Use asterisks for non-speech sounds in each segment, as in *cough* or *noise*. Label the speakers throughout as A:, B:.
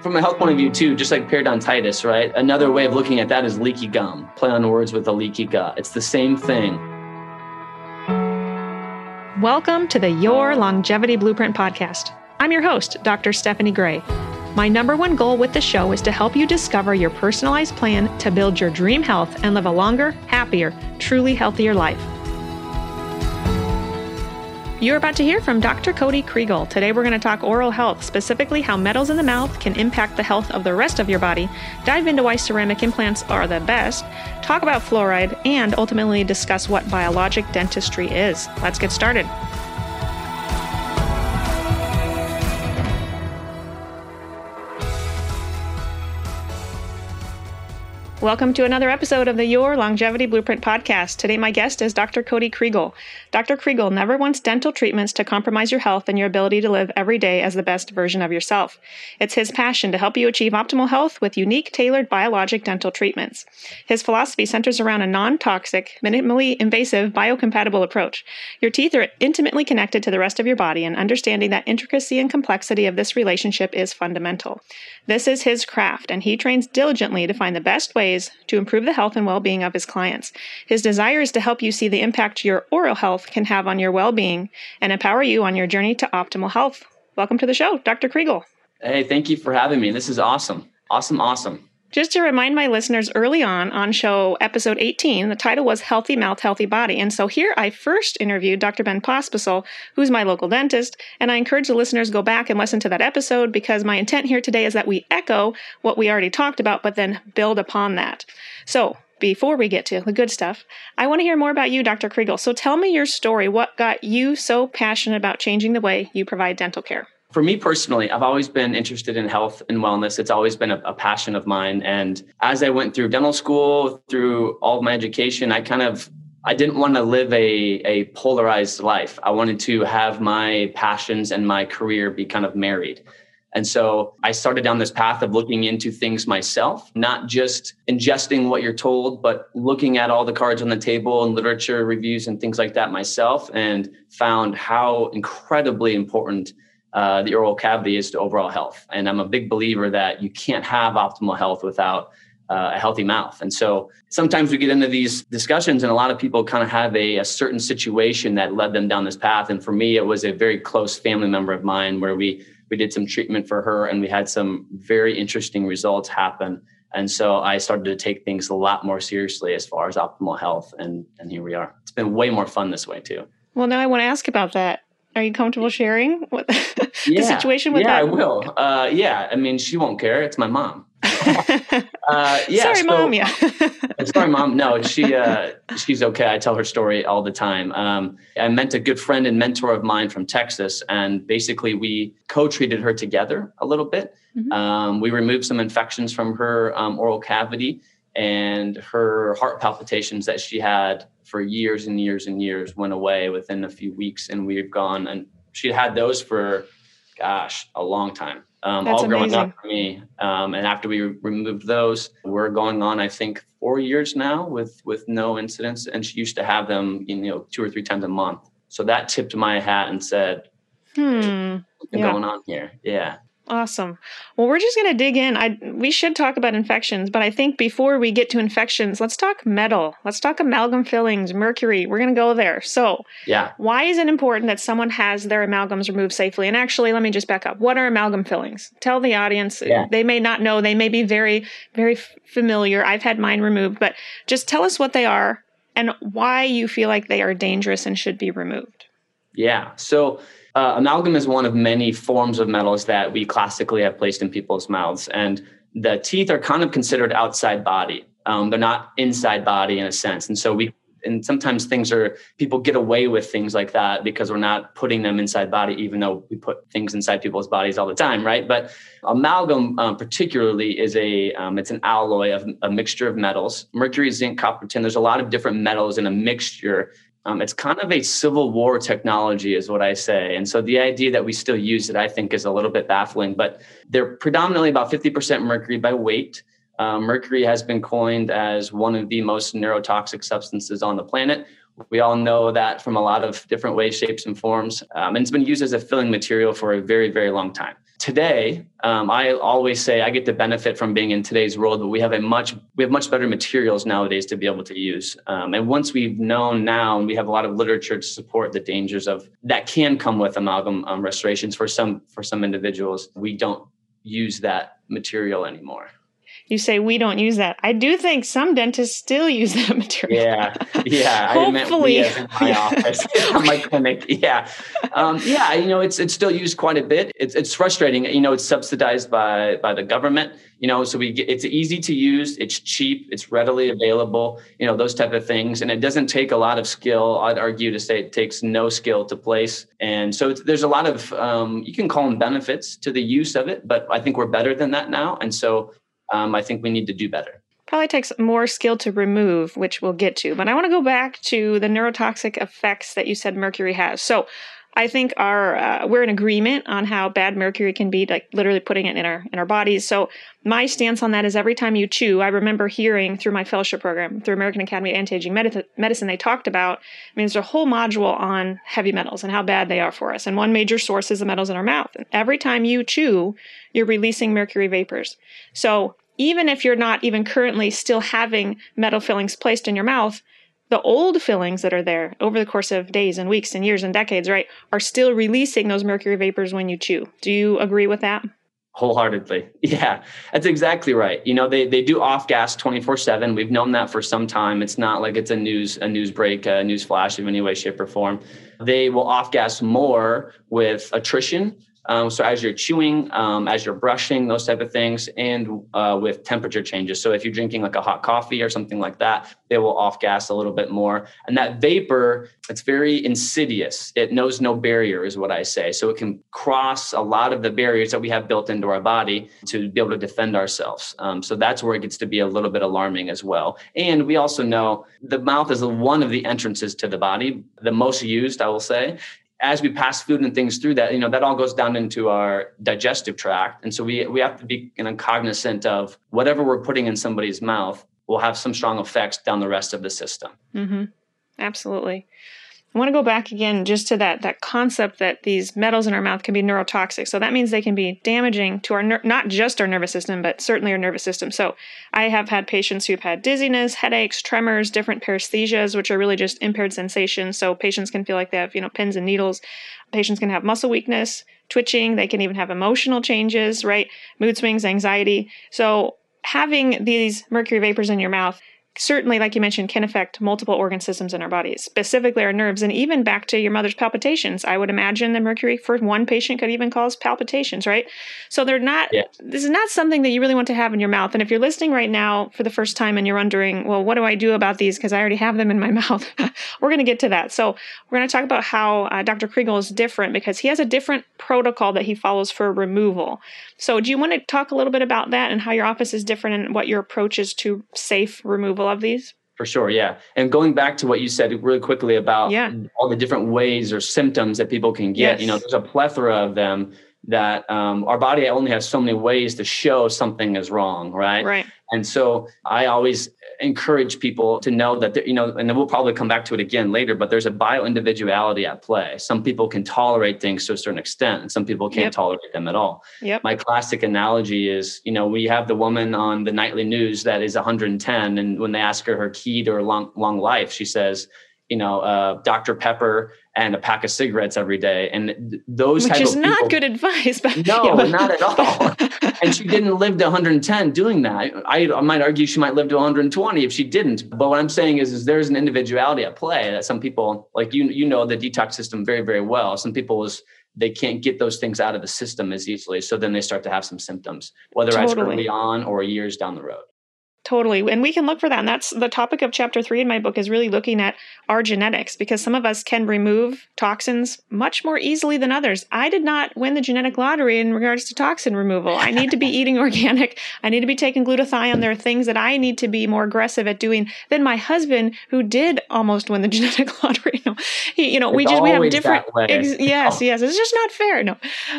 A: From a health point of view, too, just like periodontitis, right? Another way of looking at that is leaky gum. Play on words with a leaky gut. It's the same thing.
B: Welcome to the Your Longevity Blueprint podcast. I'm your host, Dr. Stephanie Gray. My number one goal with the show is to help you discover your personalized plan to build your dream health and live a longer, happier, truly healthier life. You're about to hear from Dr. Cody Kriegel. Today we're going to talk oral health, specifically how metals in the mouth can impact the health of the rest of your body, dive into why ceramic implants are the best, talk about fluoride, and ultimately discuss what biologic dentistry is. Let's get started. Welcome to another episode of the Your Longevity Blueprint podcast. Today, my guest is Dr. Cody Kriegel. Dr. Kriegel never wants dental treatments to compromise your health and your ability to live every day as the best version of yourself. It's his passion to help you achieve optimal health with unique, tailored biologic dental treatments. His philosophy centers around a non toxic, minimally invasive, biocompatible approach. Your teeth are intimately connected to the rest of your body, and understanding that intricacy and complexity of this relationship is fundamental. This is his craft, and he trains diligently to find the best ways to improve the health and well being of his clients. His desire is to help you see the impact your oral health can have on your well being and empower you on your journey to optimal health. Welcome to the show, Dr. Kriegel.
A: Hey, thank you for having me. This is awesome. Awesome, awesome.
B: Just to remind my listeners early on on show episode 18, the title was Healthy Mouth, Healthy Body. And so here I first interviewed Dr. Ben Pospisil, who's my local dentist. And I encourage the listeners go back and listen to that episode because my intent here today is that we echo what we already talked about, but then build upon that. So before we get to the good stuff, I want to hear more about you, Dr. Kriegel. So tell me your story. What got you so passionate about changing the way you provide dental care?
A: For me personally, I've always been interested in health and wellness. It's always been a, a, passion of mine. And as I went through dental school, through all my education, I kind of I didn't want to live a, a polarized life. I wanted to have my passions and my career be kind of married. And so I started down this path of looking into things myself, not just ingesting what you're told, but looking at all the cards on the table and literature reviews and things like that myself, and found how incredibly important uh, the oral cavity is to overall health. And I'm a big believer that you can't have optimal health without uh, a healthy mouth. And so sometimes we get into these discussions, and a lot of people kind of have a, a, certain situation that led them down this path. And for me, it was a very close family member of mine where we we did some treatment for her, and we had some very interesting results happen. And so I started to take things a lot more seriously as far as optimal health, and and here we are. It's been way more fun this way too.
B: Well, now I want to ask about that. Are you comfortable sharing what, *laughs* the situation with
A: yeah,
B: that?
A: I will. Uh, yeah, I mean, she won't care. It's my mom. *laughs* uh, yeah,
B: sorry,
A: so,
B: mom. Yeah. *laughs*
A: sorry, mom. No, she uh, she's okay. I tell her story all the time. Um, I met a good friend and mentor of mine from Texas, and basically we co-treated her together a little bit. Mm-hmm. Um, we removed some infections from her um, oral cavity, and her heart palpitations that she had for years and years and years went away within a few weeks and we've gone and she had those for gosh a long time um, all growing up for me. Um, and after we removed those we're going on i think four years now with with no incidents and she used to have them you know two or three times a month. So that tipped my hat and said
B: hmm.
A: Yeah. going on here. Yeah
B: Awesome. Well, we're just going to dig in. I we should talk about infections, but I think before we get to infections, let's talk metal. Let's talk amalgam fillings, mercury. We're going to go there. So,
A: yeah.
B: Why is it important that someone has their amalgams removed safely? And actually, let me just back up. What are amalgam fillings? Tell the audience. Yeah. They may not know. They may be very very familiar. I've had mine removed, but just tell us what they are and why you feel like they are dangerous and should be removed.
A: Yeah. So, uh, amalgam is one of many forms of metals that we classically have placed in people's mouths. And the teeth are kind of considered outside body. Um, they're not inside body in a sense. And so we, and sometimes things are, people get away with things like that because we're not putting them inside body, even though we put things inside people's bodies all the time, right? But amalgam, um, particularly, is a, um, it's an alloy of a mixture of metals, mercury, zinc, copper, tin. There's a lot of different metals in a mixture um, it's kind of a Civil War technology, is what I say. And so the idea that we still use it, I think, is a little bit baffling. But they're predominantly about 50% mercury by weight. Um, mercury has been coined as one of the most neurotoxic substances on the planet. We all know that from a lot of different ways, shapes, and forms. Um, and it's been used as a filling material for a very, very long time. Today, um, I always say I get the benefit from being in today's world, but we have a much we have much better materials nowadays to be able to use. Um, and once we've known now, and we have a lot of literature to support the dangers of that can come with amalgam um, restorations for some for some individuals, we don't use that material anymore
B: you say we don't use that. I do think some dentists still *laughs* use that material.
A: Yeah, yeah.
B: Hopefully,
A: I meant we in my office, *laughs* my clinic. Yeah, um, yeah. You know, it's it's still used quite a bit. It's it's frustrating. You know, it's subsidized by by the government. You know, so we get it's easy to use. It's cheap. It's readily available. You know, those type of things, and it doesn't take a lot of skill. I'd argue to say it takes no skill to place. And so there's a lot of um, you can call them benefits to the use of it, but I think we're better than that now. And so um, I think we need to do better.
B: Probably takes more skill to remove, which we'll get to. But I want to go back to the neurotoxic effects that you said mercury has. So I think our uh, we're in agreement on how bad mercury can be, like literally putting it in our in our bodies. So my stance on that is every time you chew, I remember hearing through my fellowship program through American Academy of Anti-Aging Medicine, they talked about. I mean, there's a whole module on heavy metals and how bad they are for us. And one major source is the metals in our mouth. And every time you chew, you're releasing mercury vapors. So even if you're not even currently still having metal fillings placed in your mouth, the old fillings that are there over the course of days and weeks and years and decades, right, are still releasing those mercury vapors when you chew. Do you agree with that?
A: Wholeheartedly. *laughs* Yeah, that's exactly right. You know, they, they do off gas 24 seven. We've known that for some time. It's not like it's a news, a news break, a news flash of any way, shape or form. They will off gas more with attrition um, so as you're chewing, um, as you're brushing, those type of things, and uh, with temperature changes. So if you're drinking like a hot coffee or something like that, they will off gas a little bit more. And that vapor, it's very insidious. It knows no barrier, is what I say. So it can cross a lot of the barriers that we have built into our body to be able to defend ourselves. Um, so that's where it gets to be a little bit alarming as well. And we also know the mouth is one of the entrances to the body, the most used, I will say as we pass food and things through that, you know, that all goes down into our digestive tract. And so we we have to be you know, cognizant of whatever we're putting in somebody's mouth will have some strong effects down the rest of the system.
B: Mm-hmm. Absolutely. I want to go back again just to that that concept that these metals in our mouth can be neurotoxic. So that means they can be damaging to our ner- not just our nervous system, but certainly our nervous system. So I have had patients who've had dizziness, headaches, tremors, different paresthesias, which are really just impaired sensations. So patients can feel like they have you know pins and needles. Patients can have muscle weakness, twitching. They can even have emotional changes, right? Mood swings, anxiety. So having these mercury vapors in your mouth certainly, like you mentioned, can affect multiple organ systems in our bodies, specifically our nerves, and even back to your mother's palpitations. I would imagine the mercury for one patient could even cause palpitations, right? So they're not, yeah. this is not something that you really want to have in your mouth. And if you're listening right now for the first time and you're wondering, well, what do I do about these? Because I already have them in my *laughs* mouth. we're going to get to that. So we're going to talk about how uh, Dr. Kriegel is different because he has a different protocol that he follows for removal. So do you want to talk a little bit about that and how your office is different and what your approach is to safe removal of these?
A: For sure, yeah. And going back to what you said really quickly about yeah. all the different ways or symptoms that people can get, yes. you know, there's a plethora of them that um, our body only has so many ways to show something is wrong, right?
B: Right.
A: And so I always encourage people to know that, you know, and then we'll probably come back to it again later, but there's a bio individuality at play. Some people can tolerate things to a certain extent, and some people can't yep. tolerate them at all.
B: Yep.
A: My classic analogy is, you know, we have the woman on the nightly news that is 110, and when they ask her her key to her long, long life, she says, you know, uh, Dr. Pepper and a pack of cigarettes every day. And those types of
B: Which is not
A: people,
B: good advice. *laughs* But,
A: no, yeah, but, not at all. *laughs* and she didn't live to 110 doing that. I, I, might argue she might live to 120 if she didn't. But what I'm saying is, is there's an individuality at play that some people, like you, you know the detox system very, very well. Some people is they can't get those things out of the system as easily. So then they start to have some symptoms, whether totally. it's early on or years down the road.
B: Totally. And we can look for that. And that's the topic of chapter three in my book is really looking at our genetics because some of us can remove toxins much more easily than others. I did not win the genetic lottery in regards to toxin removal. I need to be *laughs* eating organic. I need to be taking glutathione. There are things that I need to be more aggressive at doing than my husband, who did almost win the *laughs* genetic lottery. No, he, you know,
A: it's
B: we just we have different.
A: Ex-
B: yes, oh. yes. It's just not fair. No.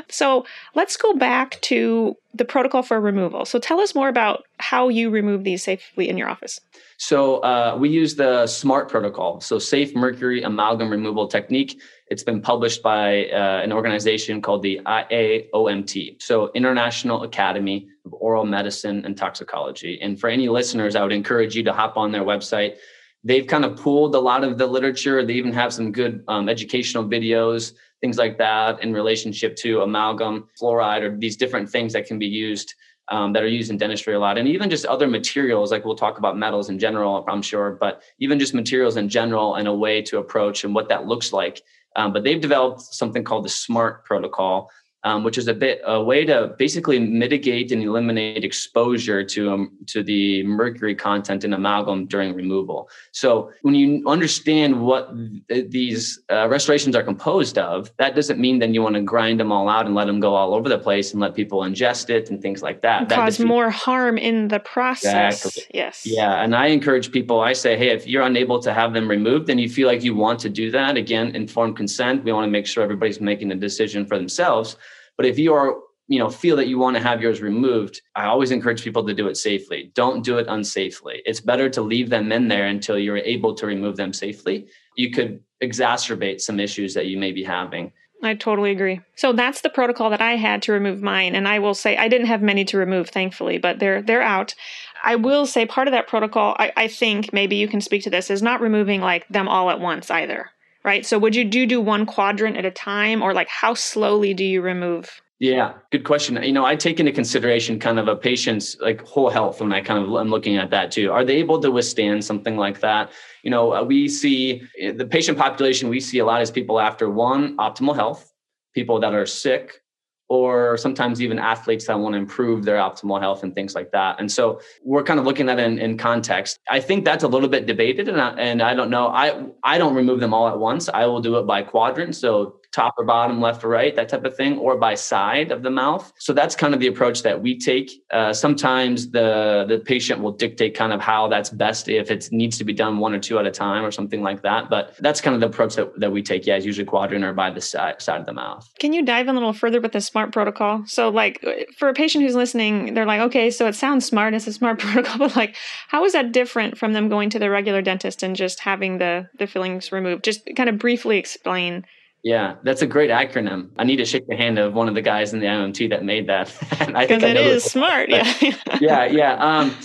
B: So let's go back to the protocol for removal. So tell us more about how you remove these safely in your office.
A: So uh, we use the SMART protocol. So safe mercury amalgam removal technique. It's been published by uh, an organization called the IAOMT, so International Academy of Oral Medicine and Toxicology. And for any listeners, I would encourage you to hop on their website. They've kind of pooled a lot of the literature. They even have some good um, educational videos, things like that, in relationship to amalgam, fluoride, or these different things that can be used um, that are used in dentistry a lot, and even just other materials. Like we'll talk about metals in general, I'm sure, but even just materials in general and a way to approach and what that looks like. Um, but they've developed something called the SMART protocol, um, which is a bit a way to basically mitigate and eliminate exposure to um, to the mercury content in amalgam during removal. So when you understand what th- these uh, restorations are composed of, that doesn't mean then you want to grind them all out and let them go all over the place and let people ingest it and things like that.
B: that cause more harm in the process.
A: Exactly.
B: Yes.
A: Yeah, and I encourage people. I say, hey, if you're unable to have them removed, and you feel like you want to do that, again, informed consent. We want to make sure everybody's making a decision for themselves but if you are, you know, feel that you want to have yours removed, I always encourage people to do it safely. Don't do it unsafely. It's better to leave them in there until you're able to remove them safely. You could exacerbate some issues that you may be having.
B: I totally agree. So that's the protocol that I had to remove mine and I will say I didn't have many to remove thankfully, but they're they're out. I will say part of that protocol, I, I think maybe you can speak to this, is not removing like them all at once either right? So would you do do one quadrant at a time or like how slowly do you remove?
A: Yeah, good question. You know, I take into consideration kind of a patient's like whole health when I kind of I'm looking at that too. Are they able to withstand something like that? You know, uh, we see eh, the patient population we see a lot is people after one optimal health, people that are sick, or sometimes even athletes that want to improve their optimal health and things like that. And so we're kind of looking at it in, in context. I think that's a little bit debated, and I, and I don't know. I I don't remove them all at once. I will do it by quadrant. So top or bottom, left or right, that type of thing, or by side of the mouth. So that's kind of the approach that we take. Uh, sometimes the the patient will dictate kind of how that's best if it needs to be done one or two at a time or something like that. But that's kind of the approach that, that we take. Yeah, it's usually quadrant or by the side side of the mouth.
B: Can you dive in a little further with the smart protocol? So like for a patient who's listening, they're like, okay, so it sounds smart, it's a smart *laughs* protocol, but like how is that different from them going to the regular dentist and just having the the fillings removed? Just kind of briefly explain
A: yeah, that's a great acronym. I need to shake the hand of one of the guys in the IOMT that made that. *laughs*
B: I think it is smart. Yeah. *laughs*
A: yeah. Yeah. Um,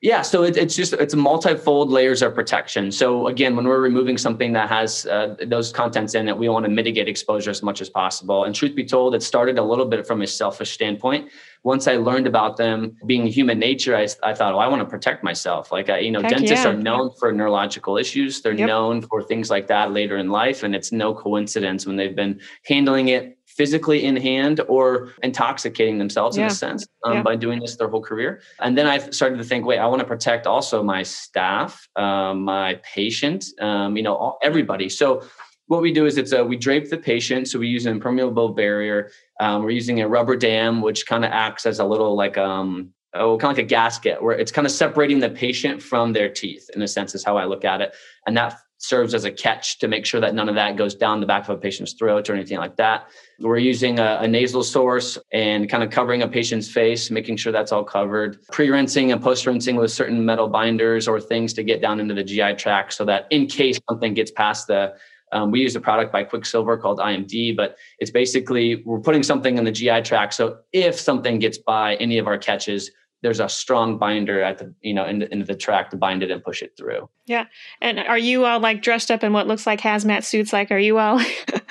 A: yeah, so it, it's just it's multifold layers of protection. So again, when we're removing something that has uh, those contents in it, we want to mitigate exposure as much as possible. And truth be told, it started a little bit from a selfish standpoint. Once I learned about them being human nature, I, I thought, oh, I want to protect myself. Like I, you know, Heck dentists yeah. are known for neurological issues. They're yep. known for things like that later in life, and it's no coincidence when they've been handling it physically in hand or intoxicating themselves yeah. in a sense um, yeah. by doing this their whole career. And then I started to think, wait, I want to protect also my staff, um, my patient, um, you know, all, everybody. So what we do is it's a we drape the patient. So we use an impermeable barrier. Um, we're using a rubber dam, which kind of acts as a little like um oh kind of like a gasket, where it's kind of separating the patient from their teeth. In a sense, is how I look at it, and that serves as a catch to make sure that none of that goes down the back of a patient's throat or anything like that. We're using a, a nasal source and kind of covering a patient's face, making sure that's all covered. Pre rinsing and post rinsing with certain metal binders or things to get down into the GI tract so that in case something gets past the um, we use a product by Quicksilver called IMD, but it's basically we're putting something in the GI tract. So if something gets by any of our catches, there's a strong binder at the you know in the, into the track to bind it and push it through.
B: Yeah, and are you all like dressed up in what looks like hazmat suits? Like, are you all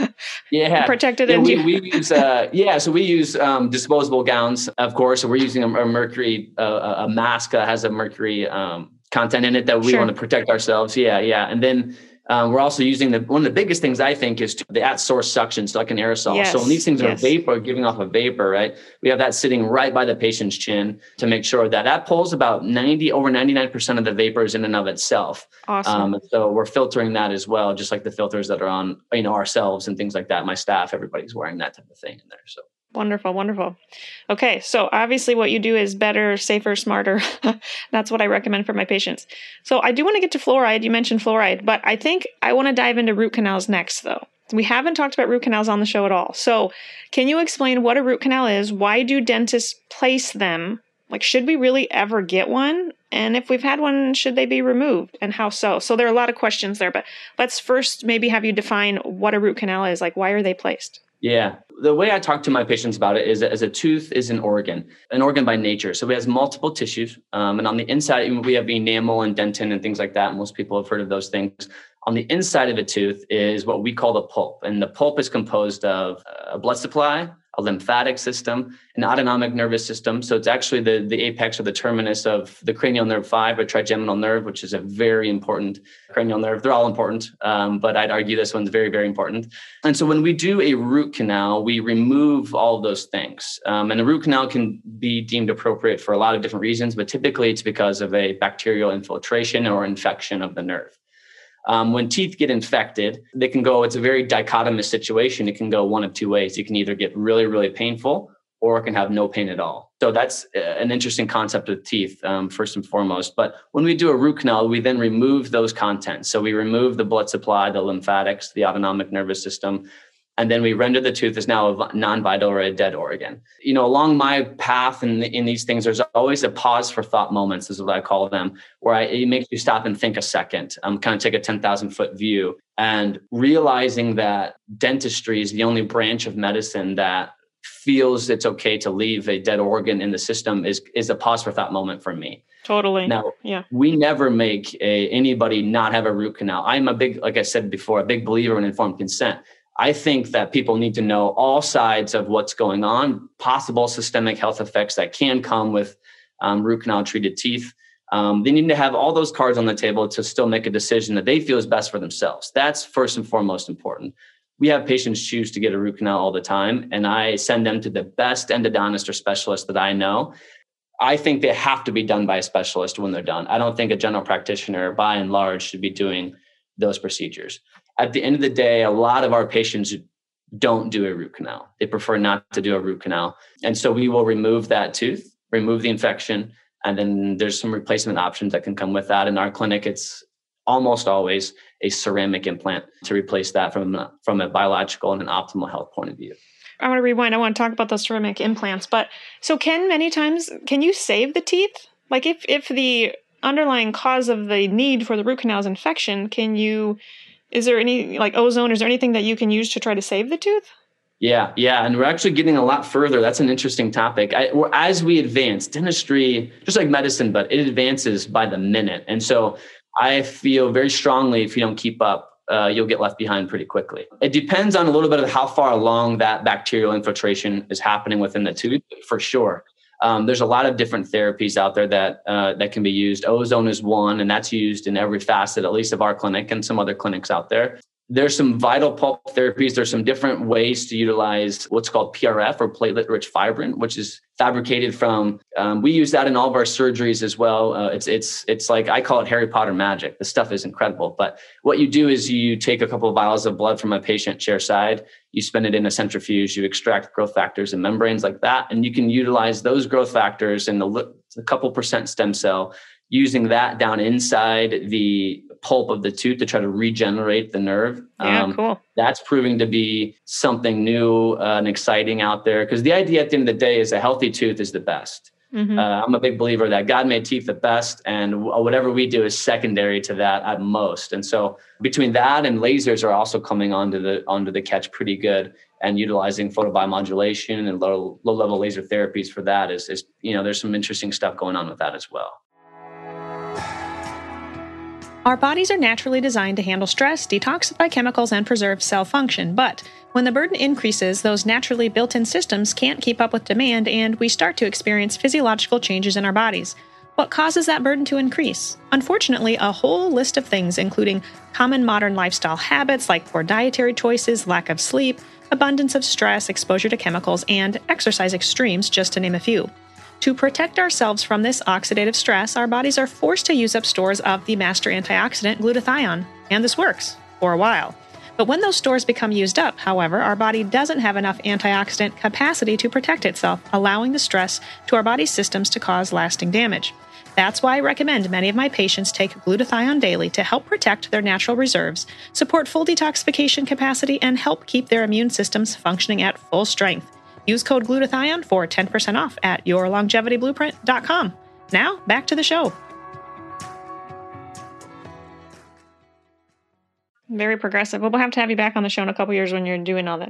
B: *laughs*
A: yeah
B: protected?
A: Yeah, we, we use uh, yeah, so we use um, disposable gowns, of course. So we're using a, a mercury uh, a mask that has a mercury um, content in it that we sure. want to protect ourselves. Yeah, yeah, and then um, we're also using the one of the biggest things I think is the at source suction, so like an aerosol. Yes. So when these things yes. are vapor, giving off a vapor, right? We have that sitting right by the patient's chin to make sure that that pulls about 90 over 99% of the vapors in and of itself.
B: Awesome.
A: Um, so we're filtering that as well, just like the filters that are on, you know, ourselves and things like that. My staff, everybody's wearing that type of thing in there. So
B: Wonderful, wonderful. Okay, so obviously what you do is better, safer, smarter. *laughs* That's what I recommend for my patients. So I do want to get to fluoride. You mentioned fluoride, but I think I want to dive into root canals next, though. We haven't talked about root canals on the show at all. So, can you explain what a root canal is? Why do dentists place them? Like, should we really ever get one? And if we've had one, should they be removed and how so? So, there are a lot of questions there, but let's first maybe have you define what a root canal is. Like, why are they placed?
A: Yeah. The way I talk to my patients about it is as a tooth is an organ, an organ by nature. So it has multiple tissues. Um, and on the inside, we have enamel and dentin and things like that. Most people have heard of those things. On the inside of a tooth is what we call the pulp. And the pulp is composed of a blood supply, a lymphatic system, an autonomic nervous system. So it's actually the, the apex or the terminus of the cranial nerve 5 or trigeminal nerve, which is a very important cranial nerve. They're all important, um, but I'd argue this one's very, very important. And so when we do a root canal, we remove all those things. Um, and a root canal can be deemed appropriate for a lot of different reasons, but typically it's because of a bacterial infiltration or infection of the nerve. Um, when teeth get infected, they can go, it's a very dichotomous situation. It can go one of two ways. You can either get really, really painful or it can have no pain at all. So that's uh, an interesting concept with teeth, um, first and foremost. But when we do a root canal, we then remove those contents. So we remove the blood supply, the lymphatics, the autonomic nervous system, and then we render the tooth as now a non-vital or a dead organ. You know, along my path in, in these things, there's always a pause for thought moments, is what I call them, where I, it makes you stop and think a second, um, kind of take a 10,000 foot view and realizing that dentistry is the only branch of medicine that feels it's okay to leave a dead organ in the system is, is a pause for thought moment for me.
B: Totally.
A: Now, yeah. we never make a, anybody not have a root canal. I'm a big, like I said before, a big believer in informed consent. I think that people need to know all sides of what's going on, possible systemic health effects that can come with um, root canal treated teeth. Um, they need to have all those cards on the table to still make a decision that they feel is best for themselves. That's first and foremost important. We have patients choose to get a root canal all the time, and I send them to the best endodontist or specialist that I know. I think they have to be done by a specialist when they're done. I don't think a general practitioner, by and large, should be doing those procedures at the end of the day, a lot of our patients don't do a root canal. They prefer not to do a root canal. And so we will remove that tooth, remove the infection, and then there's some replacement options that can come with that. In our clinic, it's almost always a ceramic implant to replace that from, from a biological and an optimal health point of view.
B: I want to rewind. I want to talk about those ceramic implants. But so can many times can you save the teeth? Like if if the underlying cause of the need for the root canal is infection, can you is there any like ozone? Is there anything that you can use to try to save the tooth?
A: Yeah, yeah, and we're actually getting a lot further. That's an interesting topic. I, as we advance, dentistry, just like medicine, but it advances by the minute, and so I feel very strongly if you don't keep up, uh, you'll get left behind pretty quickly. It depends on a little bit of how far along that bacterial infiltration is happening within the tooth, for sure. Um, there's a lot of different therapies out there that uh, that can be used. Ozone is one, and that's used in every facet, at least of our clinic and some other clinics out there there's some vital pulp therapies. There's some different ways to utilize what's called PRF or platelet rich fibrin, which is fabricated from. Um, we use that in all of our surgeries as well. Uh, it's it's it's like I call it Harry Potter magic. The stuff is incredible. But what you do is you take a couple of vials of blood from a patient chair side, you spin it in a centrifuge, you extract growth factors and membranes like that, and you can utilize those growth factors and the, a couple percent stem cell using that down inside the pulp of the tooth to try to regenerate the nerve.
B: Yeah, um, cool.
A: That's proving to be something new uh, and exciting out there because the idea at the end of the day is a healthy tooth is the best. Mm-hmm. Uh, I'm a big believer that God made teeth the best, and whatever we do is secondary to that at most. And so, between that and lasers are also coming onto the onto the catch pretty good, and utilizing photobiomodulation and low low level laser therapies for that is is you know there's some interesting stuff going on with that as well.
B: Our bodies are naturally designed to handle stress, detoxify chemicals, and preserve cell function. But when the burden increases, those naturally built in systems can't keep up with demand, and we start to experience physiological changes in our bodies. What causes that burden to increase? Unfortunately, a whole list of things, including common modern lifestyle habits like poor dietary choices, lack of sleep, abundance of stress, exposure to chemicals, and exercise extremes, just to name a few. To protect ourselves from this oxidative stress, our bodies are forced to use up stores of the master antioxidant glutathione, and this works for a while. But when those stores become used up, however, our body doesn't have enough antioxidant capacity to protect itself, allowing the stress to our body's systems to cause lasting damage. That's why I recommend many of my patients take glutathione daily to help protect their natural reserves, support full detoxification capacity, and help keep their immune systems functioning at full strength. Use code glutathione for 10% off at yourlongevityblueprint.com. Now, back to the show. Very progressive. Well, we'll have to have you back on the show in a couple years when you're doing all that.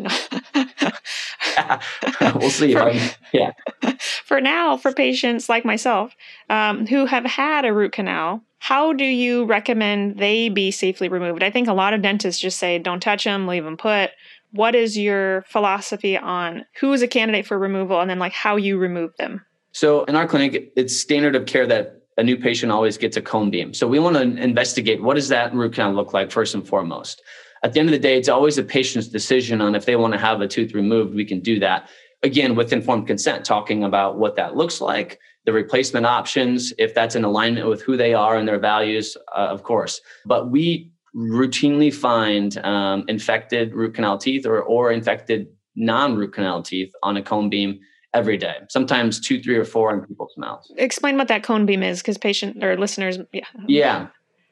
B: *laughs*
A: we'll see. For, yeah. *laughs*
B: For now, for patients like myself um, who have had a root canal, how do you recommend they be safely removed? I think a lot of dentists just say, don't touch them, leave them put. What is your philosophy on who is a candidate for removal and then like how you remove them?
A: So in our clinic, it's standard of care that a new patient always gets a cone beam. So we want to investigate what does that root canal look like first and foremost. At the end of the day, it's always a patient's decision on if they want to have a tooth removed. We can do that again with informed consent, talking about what that looks like, the replacement options, if that's in alignment with who they are and their values, uh, of course. But we routinely find um, infected root canal teeth or, or infected non root canal teeth on a cone beam every day, sometimes two, three, or four in people's mouths.
B: Explain what that cone beam is because patient or listeners, yeah.
A: Yeah.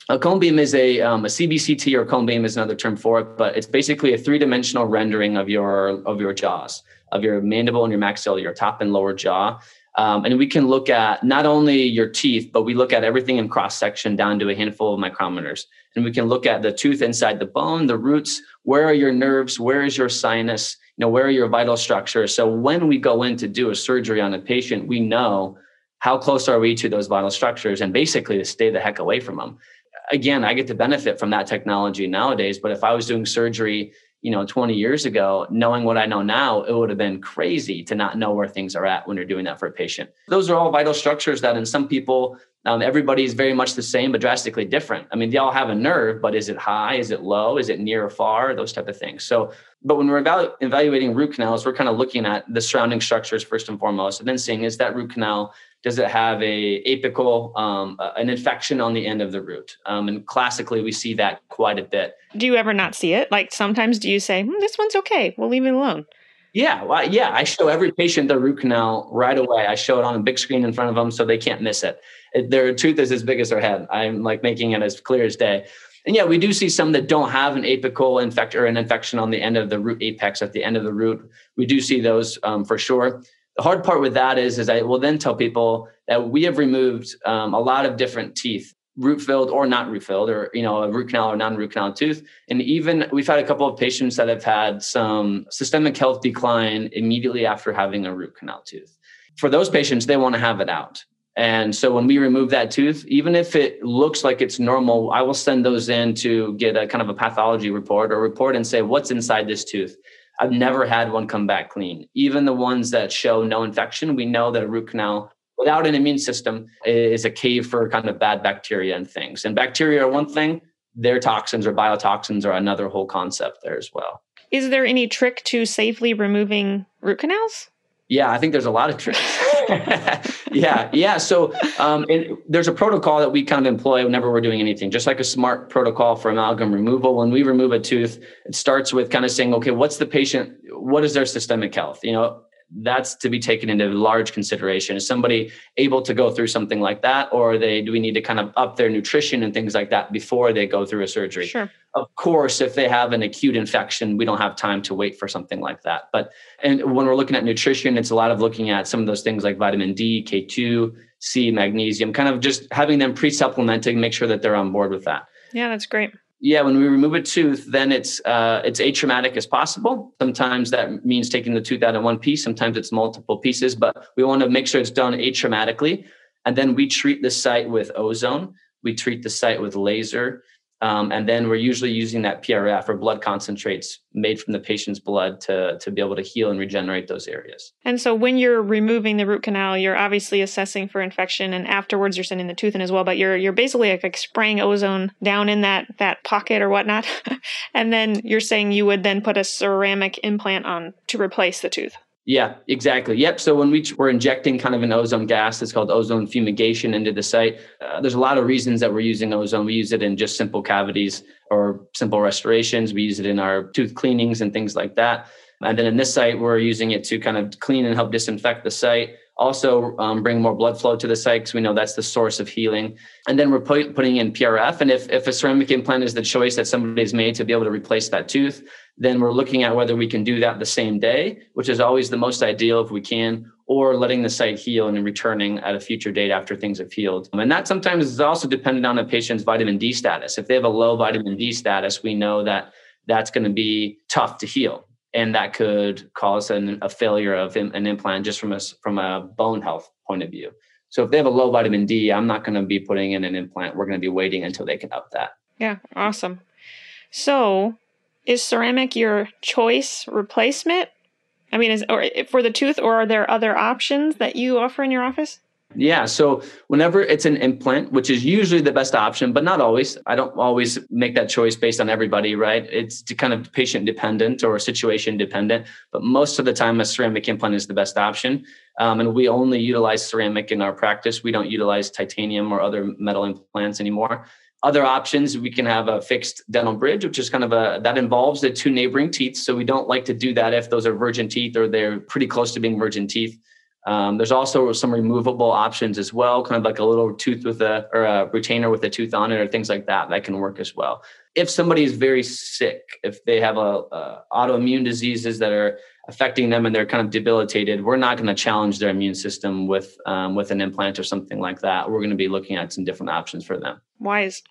A: A cone beam is a, um, a CBCT or cone beam is another term for it, but it's basically a three dimensional rendering of your of your jaws, of your mandible and your maxilla, your top and lower jaw. Um, and we can look at not only your teeth, but we look at everything in cross section down to a handful of micrometers. And we can look at the tooth inside the bone, the roots, where are your nerves, where is your sinus, you know, where are your vital structures. So when we go in to do a surgery on a patient, we know how close are we to those vital structures and basically to stay the heck away from them. Again, I get to benefit from that technology nowadays, but if I was doing surgery you know 20 years ago knowing what i know now it would have been crazy to not know where things are at when you're doing that for a patient. Those are all vital structures that in some people um, is very much the same but drastically different. I mean they all have a nerve but is it high? Is it low? Is it near or far? Those type of things. So but when we're evalu- evaluating root canals we're kind of looking at the surrounding structures first and foremost and then seeing is that root canal does it have a apical um, an infection on the end of the root? Um, and classically we see that quite a bit.
B: Do you ever not see it? Like sometimes do you say hmm, this one's okay. We'll leave it alone.
A: Yeah well, yeah i show every patient the root canal right away. I show it on a big screen in front of them so they can't miss it, it their tooth is as big as their head. I'm like making it as clear as day. And yeah, we do see some that don't have an apical infect or an infection on the end of the root apex at the end of the root. We do see those um, for sure. The hard part with that is is i will then tell people that we have removed um, a lot of different teeth root filled or not root filled or you know a root canal or non root canal tooth. And even we've had a couple of patients that have had some systemic health decline immediately after having a root canal tooth. For those patients they want to have it out. And so when we remove that tooth even if it looks like it's normal i will send those in to get a kind of a pathology report or report and say what's inside this tooth? I've never had one come back clean. Even the ones that show no infection, we know that a root canal without an immune system is a cave for kind of bad bacteria and things. And bacteria are one thing, their toxins or biotoxins are another whole concept there as well.
B: Is there any trick to safely removing root canals?
A: Yeah, I think there's a lot of tricks. *laughs* yeah, yeah. So um, there's a protocol that we kind of employ whenever we're doing anything, just like a smart protocol for amalgam removal. When we remove a tooth, it starts with kind of saying, okay, what's the patient? What is their systemic health? You know, that's to be taken into large consideration. Is somebody able to go through something like that, or they do we need to kind of up their nutrition and things like that before they go through a surgery?
B: Sure.
A: Of course, if they have an acute infection, we don't have time to wait for something like that. But and when we're looking at nutrition, it's a lot of looking at some of those things like vitamin D, K two, C, magnesium, kind of just having them pre-supplementing, make sure that they're on board with that.
B: Yeah, that's great
A: yeah, when we remove a tooth, then it's uh, it's atraumatic as possible. Sometimes that means taking the tooth out in one piece. Sometimes it's multiple pieces, but we want to make sure it's done atraumatically. And then we treat the site with ozone. We treat the site with laser. Um, and then we're usually using that PRF or blood concentrates made from the patient's blood to, to be able to heal and regenerate those areas.
B: And so when you're removing the root canal, you're obviously assessing for infection and afterwards you're sending the tooth in as well, but you're you're basically like, like spraying ozone down in that that pocket or whatnot. *laughs* and then you're saying you would then put a ceramic implant on to replace the tooth.
A: Yeah, exactly. Yep. So when we were injecting kind of an ozone gas, it's called ozone fumigation into the site. Uh, there's a lot of reasons that we're using ozone. We use it in just simple cavities or simple restorations. We use it in our tooth cleanings and things like that. And then in this site, we're using it to kind of clean and help disinfect the site. Also um, bring more blood flow to the site because we know that's the source of healing. And then we're put, putting in PRF. And if, if a ceramic implant is the choice that somebody's made to be able to replace that tooth, then we're looking at whether we can do that the same day, which is always the most ideal if we can, or letting the site heal and returning at a future date after things have healed. And that sometimes is also dependent on a patient's vitamin D status. If they have a low vitamin D status, we know that that's going to be tough to heal and that could cause an, a failure of an implant just from a from a bone health point of view. So if they have a low vitamin D, I'm not going to be putting in an implant. We're going to be waiting until they can up that.
B: Yeah, awesome. So, is ceramic your choice replacement? I mean, is or for the tooth, or are there other options that you offer in your office?
A: Yeah. So whenever it's an implant, which is usually the best option, but not always, I don't always make that choice based on everybody, right? It's kind of patient dependent or situation dependent. But most of the time, a ceramic implant is the best option. Um, and we only utilize ceramic in our practice. We don't utilize titanium or other metal implants anymore. Other options, we can have a fixed dental bridge, which is kind of a that involves the two neighboring teeth. So we don't like to do that if those are virgin teeth or they're pretty close to being virgin teeth. Um, there's also some removable options as well, kind of like a little tooth with a or a retainer with a tooth on it, or things like that that can work as well. If somebody is very sick, if they have a, a autoimmune diseases that are affecting them and they're kind of debilitated, we're not going to challenge their immune system with um, with an implant or something like that. We're going to be looking at some different options for them.
B: Wise.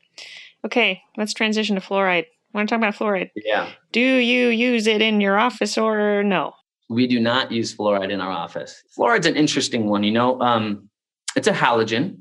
B: Okay, let's transition to fluoride. I want to talk about fluoride.
A: Yeah.
B: Do you use it in your office or no?
A: We do not use fluoride in our office. Fluoride's an interesting one. You know, um, it's a halogen.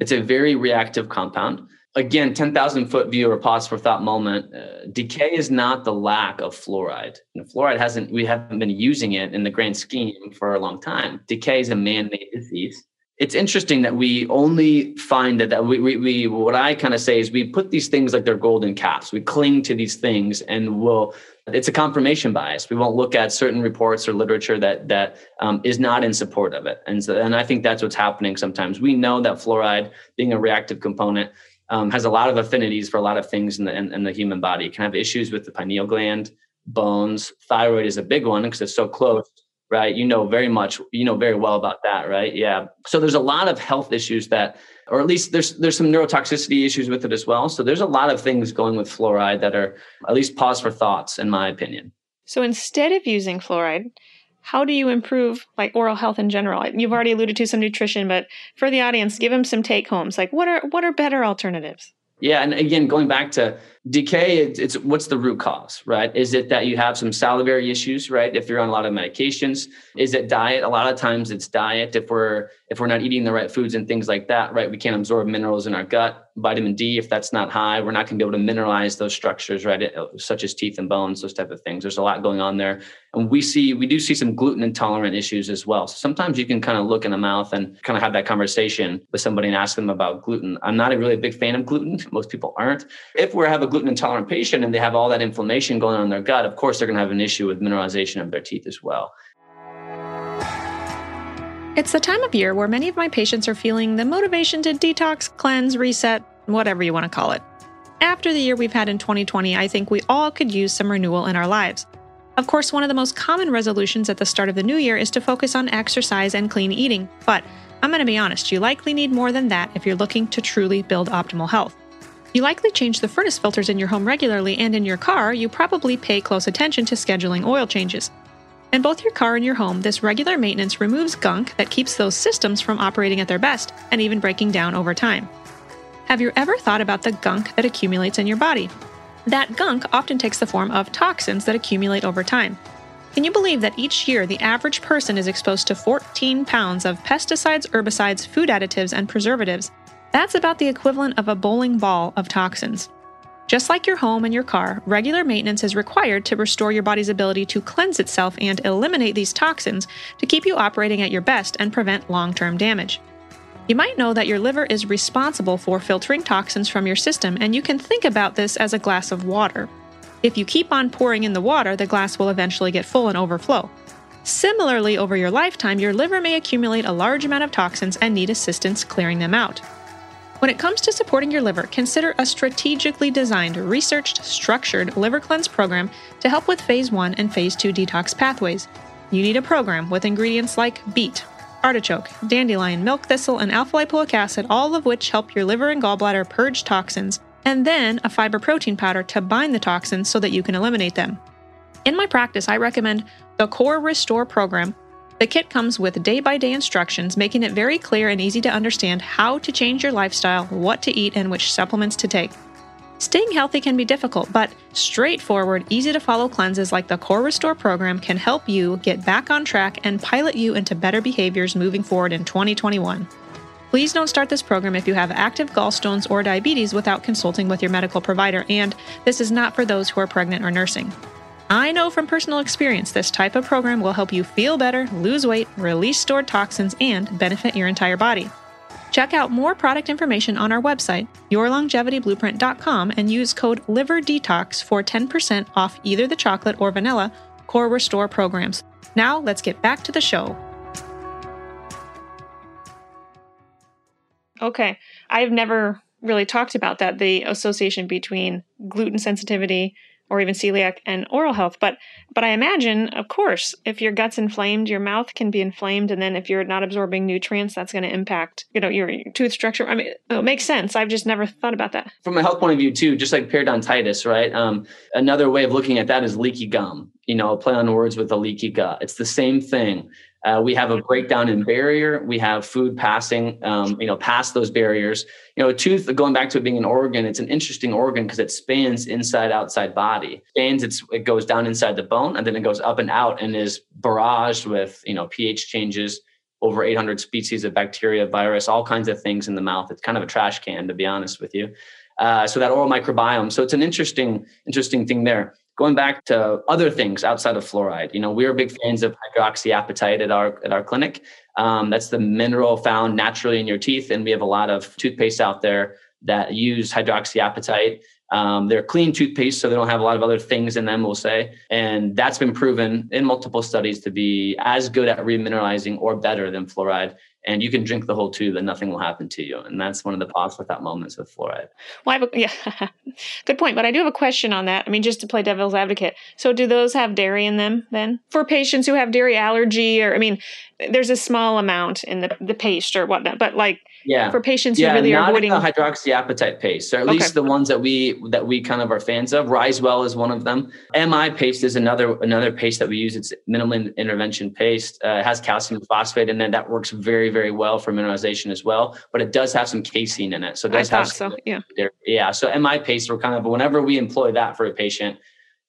A: It's a very reactive compound. Again, 10,000 foot view or pause for thought moment. Uh, decay is not the lack of fluoride. You know, fluoride hasn't, we haven't been using it in the grand scheme for a long time. Decay is a man made disease it's interesting that we only find that that we, we, we what I kind of say is we put these things like they're golden caps. We cling to these things and we'll it's a confirmation bias. We won't look at certain reports or literature that that um, is not in support of it. And so and I think that's what's happening sometimes. We know that fluoride being a reactive component um, has a lot of affinities for a lot of things in the in, in the human body. It can have issues with the pineal gland, bones, thyroid is a big one because it's so close right? You know very much, you know very well about that, right? Yeah. So there's a lot of health issues that, or at least there's there's some neurotoxicity issues with it as well. So there's a lot of things going with fluoride that are at least pause for thoughts, in my opinion.
B: So instead of using fluoride, how do you improve like oral health in general? You've already alluded to some nutrition, but for the audience, give them some take homes. Like what are what are better alternatives?
A: Yeah, and again, going back to decay, it's, it's, what's the root cause, right? Is it that you have some salivary issues, right? If you're on a lot of medications, is it diet? A lot of times it's diet. If we're if we're not eating the right foods and things like that, right? We can't absorb minerals in our gut. Vitamin D, if that's not high, we're not going to be able to mineralize those structures, right? Such as teeth and bones, those type of things. There's a lot going on there, and we see we do see some gluten intolerant issues as well. So sometimes you can kind of look in the mouth and kind of have that conversation with somebody and ask them about gluten. I'm not a really big fan of gluten. *laughs* Most people aren't. If we're have a gluten intolerant patient and they have all that inflammation going on in their gut, of course they're going to have an issue with mineralization of their teeth as well.
B: It's the time of year where many of my patients are feeling the motivation to detox, cleanse, reset, whatever you want to call it. After the year we've had in 2020, I think we all could use some renewal in our lives. Of course, one of the most common resolutions at the start of the new year is to focus on exercise and clean eating, but I'm going to be honest, you likely need more than that if you're looking to truly build optimal health. You likely change the furnace filters in your home regularly, and in your car, you probably pay close attention to scheduling oil changes. In both your car and your home, this regular maintenance removes gunk that keeps those systems from operating at their best and even breaking down over time. Have you ever thought about the gunk that accumulates in your body? That gunk often takes the form of toxins that accumulate over time. Can you believe that each year the average person is exposed to 14 pounds of pesticides, herbicides, food additives, and preservatives? That's about the equivalent of a bowling ball of toxins. Just like your home and your car, regular maintenance is required to restore your body's ability to cleanse itself and eliminate these toxins to keep you operating at your best and prevent long term damage. You might know that your liver is responsible for filtering toxins from your system, and you can think about this as a glass of water. If you keep on pouring in the water, the glass will eventually get full and overflow. Similarly, over your lifetime, your liver may accumulate a large amount of toxins and need assistance clearing them out. When it comes to supporting your liver, consider a strategically designed, researched, structured liver cleanse program to help with phase 1 and phase 2 detox pathways. You need a program with ingredients like beet, artichoke, dandelion, milk thistle, and alpha lipoic acid, all of which help your liver and gallbladder purge toxins, and then a fiber protein powder to bind the toxins so that you can eliminate them. In my practice, I recommend the Core Restore program. The kit comes with day by day instructions, making it very clear and easy to understand how to change your lifestyle, what to eat, and which supplements to take. Staying healthy can be difficult, but straightforward, easy to follow cleanses like the Core Restore program can help you get back on track and pilot you into better behaviors moving forward in 2021. Please don't start this program if you have active gallstones or diabetes without consulting with your medical provider, and this is not for those who are pregnant or nursing. I know from personal experience this type of program will help you feel better, lose weight, release stored toxins, and benefit your entire body. Check out more product information on our website, yourlongevityblueprint.com, and use code LIVERDetox for 10% off either the chocolate or vanilla Core Restore programs. Now, let's get back to the show. Okay, I've never really talked about that the association between gluten sensitivity or even celiac and oral health. But but i imagine of course if your gut's inflamed your mouth can be inflamed and then if you're not absorbing nutrients that's going to impact you know your, tooth structure. I mean it makes sense. I've just never thought about that.
A: From a health point of view too just like periodontitis right? Um, another way of looking at that is leaky gum. You know play on words with a leaky gut. It's the same thing uh, we have a breakdown in barrier. We have food passing, um, you know, past those barriers. You know, a tooth, going back to it being an organ, it's an interesting organ because it spans inside, outside body. Spans, it's, it goes down inside the bone and then it goes up and out and is barraged with, you know, pH changes, over 800 species of bacteria, virus, all kinds of things in the mouth. It's kind of a trash can, to be honest with you. Uh, so that oral microbiome. So it's an interesting, interesting thing there going back to other things outside of fluoride, you know, we're big fans of hydroxyapatite at our at our clinic. Um, that's the mineral found naturally in your teeth, and we have a lot of toothpaste out there that use hydroxyapatite. Um, they're clean toothpaste, so they don't have a lot of other things in them, we'll say. And that's been proven in multiple studies to be as good at remineralizing or better than fluoride and you can drink the whole tube and nothing will happen to you. And that's one of the pause without moments with fluoride.
B: Well, a, *laughs* yeah, good point. But I do have a question on that. I mean, just to play devil's advocate. So, do those have dairy in them then for patients who have dairy allergy? Or I mean, there's a small amount in the the paste or whatnot, but like
A: yeah.
B: for patients
A: yeah,
B: who really
A: are
B: avoiding
A: the hydroxyapatite paste, or at okay. least the ones that we that we kind of are fans of. Risewell is one of them. MI paste is another another paste that we use. It's minimal intervention paste. Uh, it has calcium phosphate and then That works very very well for mineralization as well. But it does have some casein in it, so it does
B: I
A: have
B: so. Yeah.
A: Yeah. So MI paste, we're kind of whenever we employ that for a patient,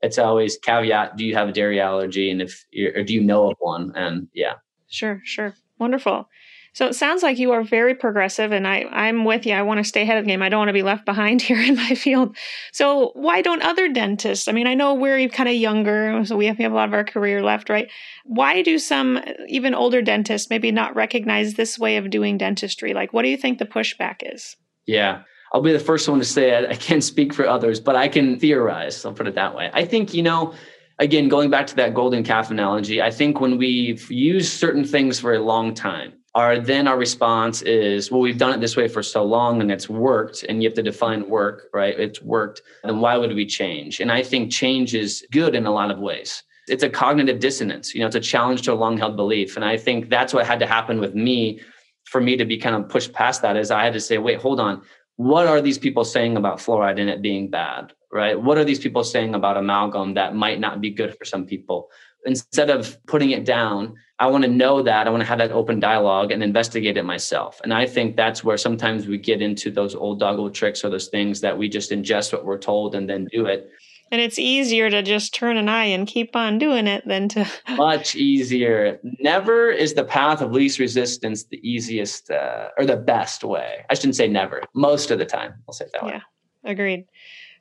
A: it's always caveat: Do you have a dairy allergy, and if or do you know of one? And yeah.
B: Sure. Sure. Wonderful. So it sounds like you are very progressive, and I, I'm with you. I want to stay ahead of the game. I don't want to be left behind *laughs* here in my field. So why don't other dentists? I mean, I know we're kind of younger, so we have, we have a lot of our career left, right? Why do some even older dentists maybe not recognize this way of doing dentistry? Like, what do you think the pushback is?
A: Yeah. I'll be the first one to say it. I can't speak for others, but I can theorize. I'll put it that way. I think, you know, again, going back to that golden calf analogy, I think when we've used certain things for a long time, our then our response is well we've done it this way for so long and it's worked and you have to define work right? It's worked. Then why would we change? And i think change is good in a lot of ways. It's a cognitive dissonance you know it's a challenge to a long held belief. And i think that's what had to happen with me for me to be kind of pushed past that is i had to say wait hold on. What are these people saying about fluoride and it being bad right? What are these people saying about amalgam that might not be good for some people instead of putting it down, I want to know that. I want to have that open dialogue and investigate it myself. And I think that's where sometimes we get into those old doggle tricks or those things that we just ingest what we're told and then do it.
B: And it's easier to just turn an eye and keep on doing it than to. *laughs*
A: Much easier. Never is the path of least resistance the easiest uh, or the best way. I shouldn't say never. Most of the time, I'll say that
B: yeah, way. Yeah, agreed.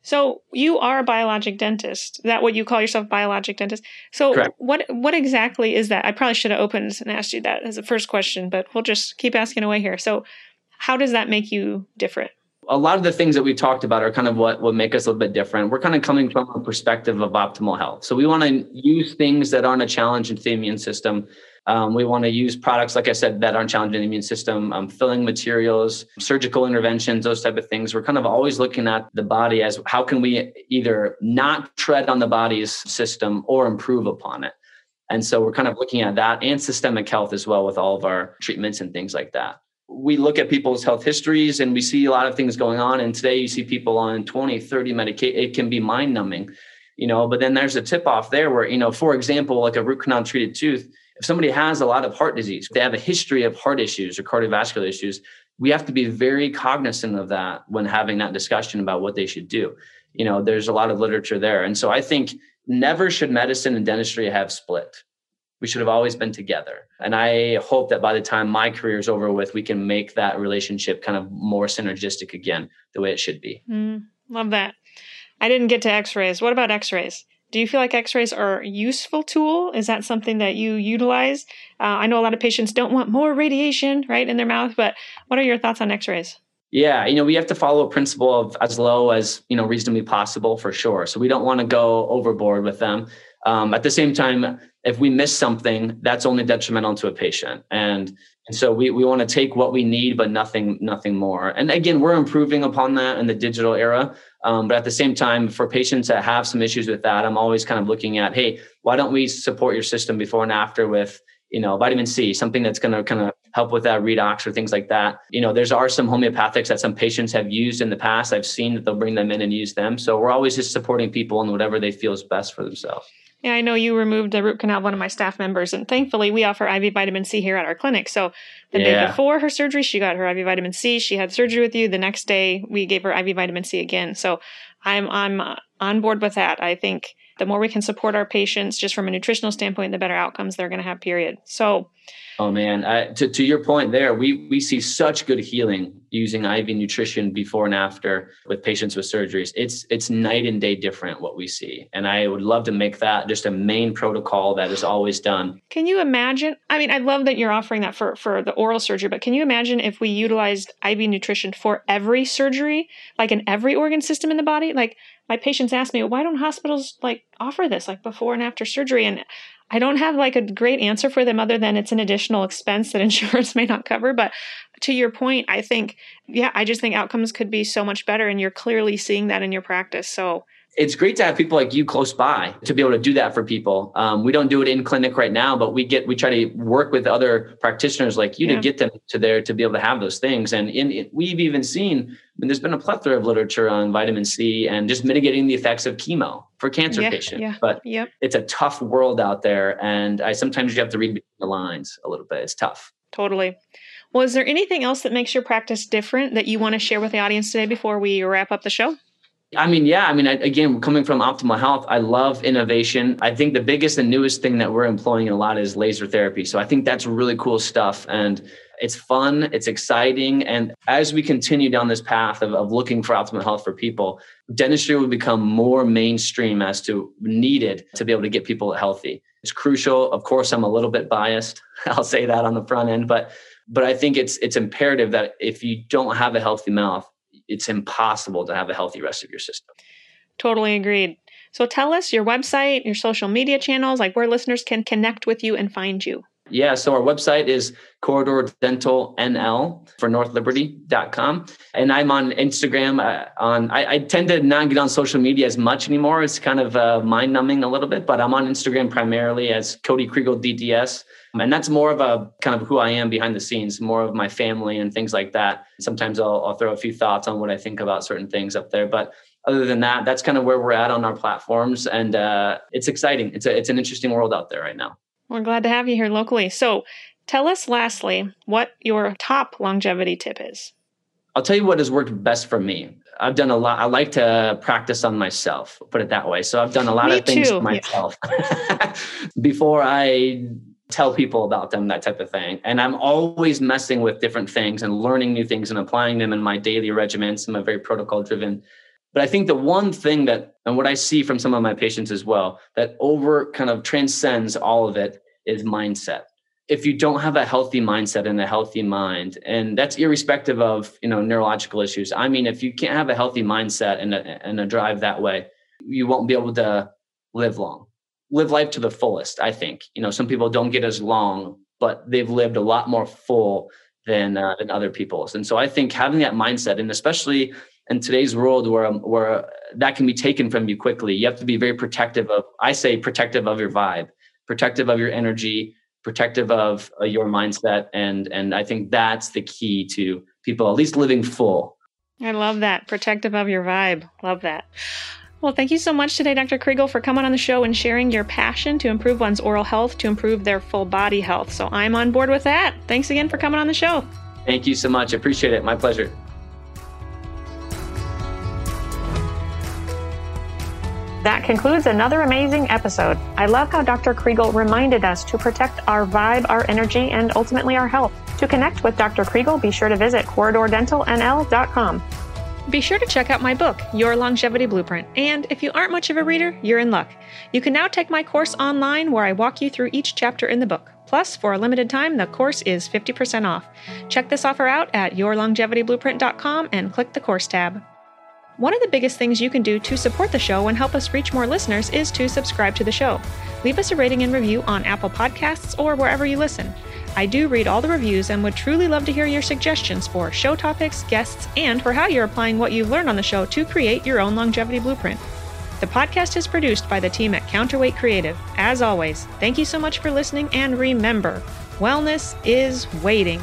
B: So you are a biologic dentist. Is that what you call yourself, biologic dentist? So
A: Correct.
B: what what exactly is that? I probably should have opened and asked you that as a first question, but we'll just keep asking away here. So how does that make you different?
A: A lot of the things that we've talked about are kind of what will make us a little bit different. We're kind of coming from a perspective of optimal health. So we want to use things that aren't a challenge into the immune system um, we want to use products, like I said, that aren't challenging the immune system, um, filling materials, surgical interventions, those type of things. We're kind of always looking at the body as how can we either not tread on the body's system or improve upon it. And so we're kind of looking at that and systemic health as well with all of our treatments and things like that. We look at people's health histories and we see a lot of things going on. And today you see people on 20, 30 medication. It can be mind numbing, you know, but then there's a tip off there where, you know, for example, like a root canal treated tooth, if somebody has a lot of heart disease, they have a history of heart issues or cardiovascular issues, we have to be very cognizant of that when having that discussion about what they should do. You know, there's a lot of literature there. And so I think never should medicine and dentistry have split. We should have always been together. And I hope that by the time my career is over with, we can make that relationship kind of more synergistic again, the way it should be.
B: Mm, love that. I didn't get to x rays. What about x rays? Do you feel like x-rays are a useful tool? Is that something that you utilize? Uh, I know a lot of patients don't want more radiation right in their mouth, but what are your thoughts on x-rays?
A: Yeah, you know, we have to follow a principle of as low as, you know, reasonably possible for sure. So we don't want to go overboard with them. Um, at the same time, if we miss something, that's only detrimental to a patient. And and so we, we want to take what we need, but nothing, nothing more. And again, we're improving upon that in the digital era. Um, but at the same time, for patients that have some issues with that, I'm always kind of looking at, hey, why don't we support your system before and after with, you know, vitamin C, something that's going to kind of help with that redox or things like that. You know, there's are some homeopathics that some patients have used in the past. I've seen that they'll bring them in and use them. So we're always just supporting people in whatever they feel is best for themselves.
B: Yeah, I know you removed the root canal of one of my staff members, and thankfully we offer IV vitamin C here at our clinic. So the yeah. day before her surgery, she got her IV vitamin C. She had surgery with you. The next day, we gave her IV vitamin C again. So I'm I'm on board with that. I think the more we can support our patients, just from a nutritional standpoint, the better outcomes they're going to have. Period. So
A: Oh man, uh, to to your point there, we we see such good healing using IV nutrition before and after with patients with surgeries. It's it's night and day different what we see, and I would love to make that just a main protocol that is always done.
B: Can you imagine? I mean, I love that you're offering that for for the oral surgery, but can you imagine if we utilized IV nutrition for every surgery, like in every organ system in the body? Like my patients ask me, why don't hospitals like offer this like before and after surgery? And I don't have like a great answer for them other than it's an additional expense that *laughs* insurance may not cover. But to your point, I think, yeah, I just think outcomes could be so much better. And you're clearly seeing that in your practice. So
A: it's great to have people like you close by to be able to do that for people. Um, we don't do it in clinic right now, but we get we try to work with other practitioners like you yeah. to get them to there to be able to have those things. And in, in, we've even seen I mean, there's been a plethora of literature on vitamin C and just mitigating the effects of chemo for cancer
B: yeah,
A: patients.
B: Yeah,
A: but
B: yep.
A: it's a tough world out there, and I sometimes you have to read between the lines a little bit. It's tough.
B: Totally. Well, is there anything else that makes your practice different that you want to share with the audience today before we wrap up the show?
A: I mean, yeah. I mean, I, again, coming from optimal health, I love innovation. I think the biggest and newest thing that we're employing a lot is laser therapy. So I think that's really cool stuff. And it's fun, it's exciting. And as we continue down this path of, of looking for optimal health for people, dentistry will become more mainstream as to needed to be able to get people healthy. It's crucial. Of course, I'm a little bit biased. *laughs* I'll say that on the front end, but but I think it's it's imperative that if you don't have a healthy mouth, it's impossible to have a healthy rest of your system.
B: Totally agreed. So tell us your website, your social media channels, like where listeners can connect with you and find you.
A: Yeah, so our website is Corridor Dental NL for northliberty.com. And I'm on Instagram. Uh, on I, I, tend to not get on social media as much anymore. It's kind of uh, mind numbing a little bit, but I'm on Instagram primarily as Cody Kriegel DDS. And that's more of a kind of who I am behind the scenes, more of my family and things like that. Sometimes I'll, I'll throw a few thoughts on what I think about certain things up there. But other than that, that's kind of where we're at on our platforms. And uh, it's exciting. It's, a, it's an interesting world out there right now.
B: We're glad to have you here locally. So tell us lastly what your top longevity tip is.
A: I'll tell you what has worked best for me. I've done a lot. I like to practice on myself, put it that way. So I've done a lot
B: me
A: of things
B: too.
A: myself yeah. *laughs* before I tell people about them, that type of thing. And I'm always messing with different things and learning new things and applying them in my daily regimens. I'm a very protocol driven. But I think the one thing that, and what I see from some of my patients as well, that over kind of transcends all of it is mindset. If you don't have a healthy mindset and a healthy mind, and that's irrespective of you know neurological issues. I mean, if you can't have a healthy mindset and a, and a drive that way, you won't be able to live long live life to the fullest. I think you know some people don't get as long, but they've lived a lot more full than uh, than other people's. And so I think having that mindset, and especially in today's world where um, where that can be taken from you quickly, you have to be very protective of. I say protective of your vibe protective of your energy, protective of uh, your mindset, and and I think that's the key to people at least living full.
B: I love that protective of your vibe. Love that. Well, thank you so much today, Dr. Kriegel, for coming on the show and sharing your passion to improve one's oral health to improve their full body health. So I'm on board with that. Thanks again for coming on the show.
A: Thank you so much. Appreciate it. My pleasure.
B: That concludes another amazing episode. I love how Dr. Kriegel reminded us to protect our vibe, our energy, and ultimately our health. To connect with Dr. Kriegel, be sure to visit corridordentalnl.com. Be sure to check out my book, Your Longevity Blueprint. And if you aren't much of a reader, you're in luck. You can now take my course online where I walk you through each chapter in the book. Plus, for a limited time, the course is 50% off. Check this offer out at yourlongevityblueprint.com and click the course tab. One of the biggest things you can do to support the show and help us reach more listeners is to subscribe to the show. Leave us a rating and review on Apple Podcasts or wherever you listen. I do read all the reviews and would truly love to hear your suggestions for show topics, guests, and for how you're applying what you've learned on the show to create your own longevity blueprint. The podcast is produced by the team at Counterweight Creative. As always, thank you so much for listening, and remember, wellness is waiting.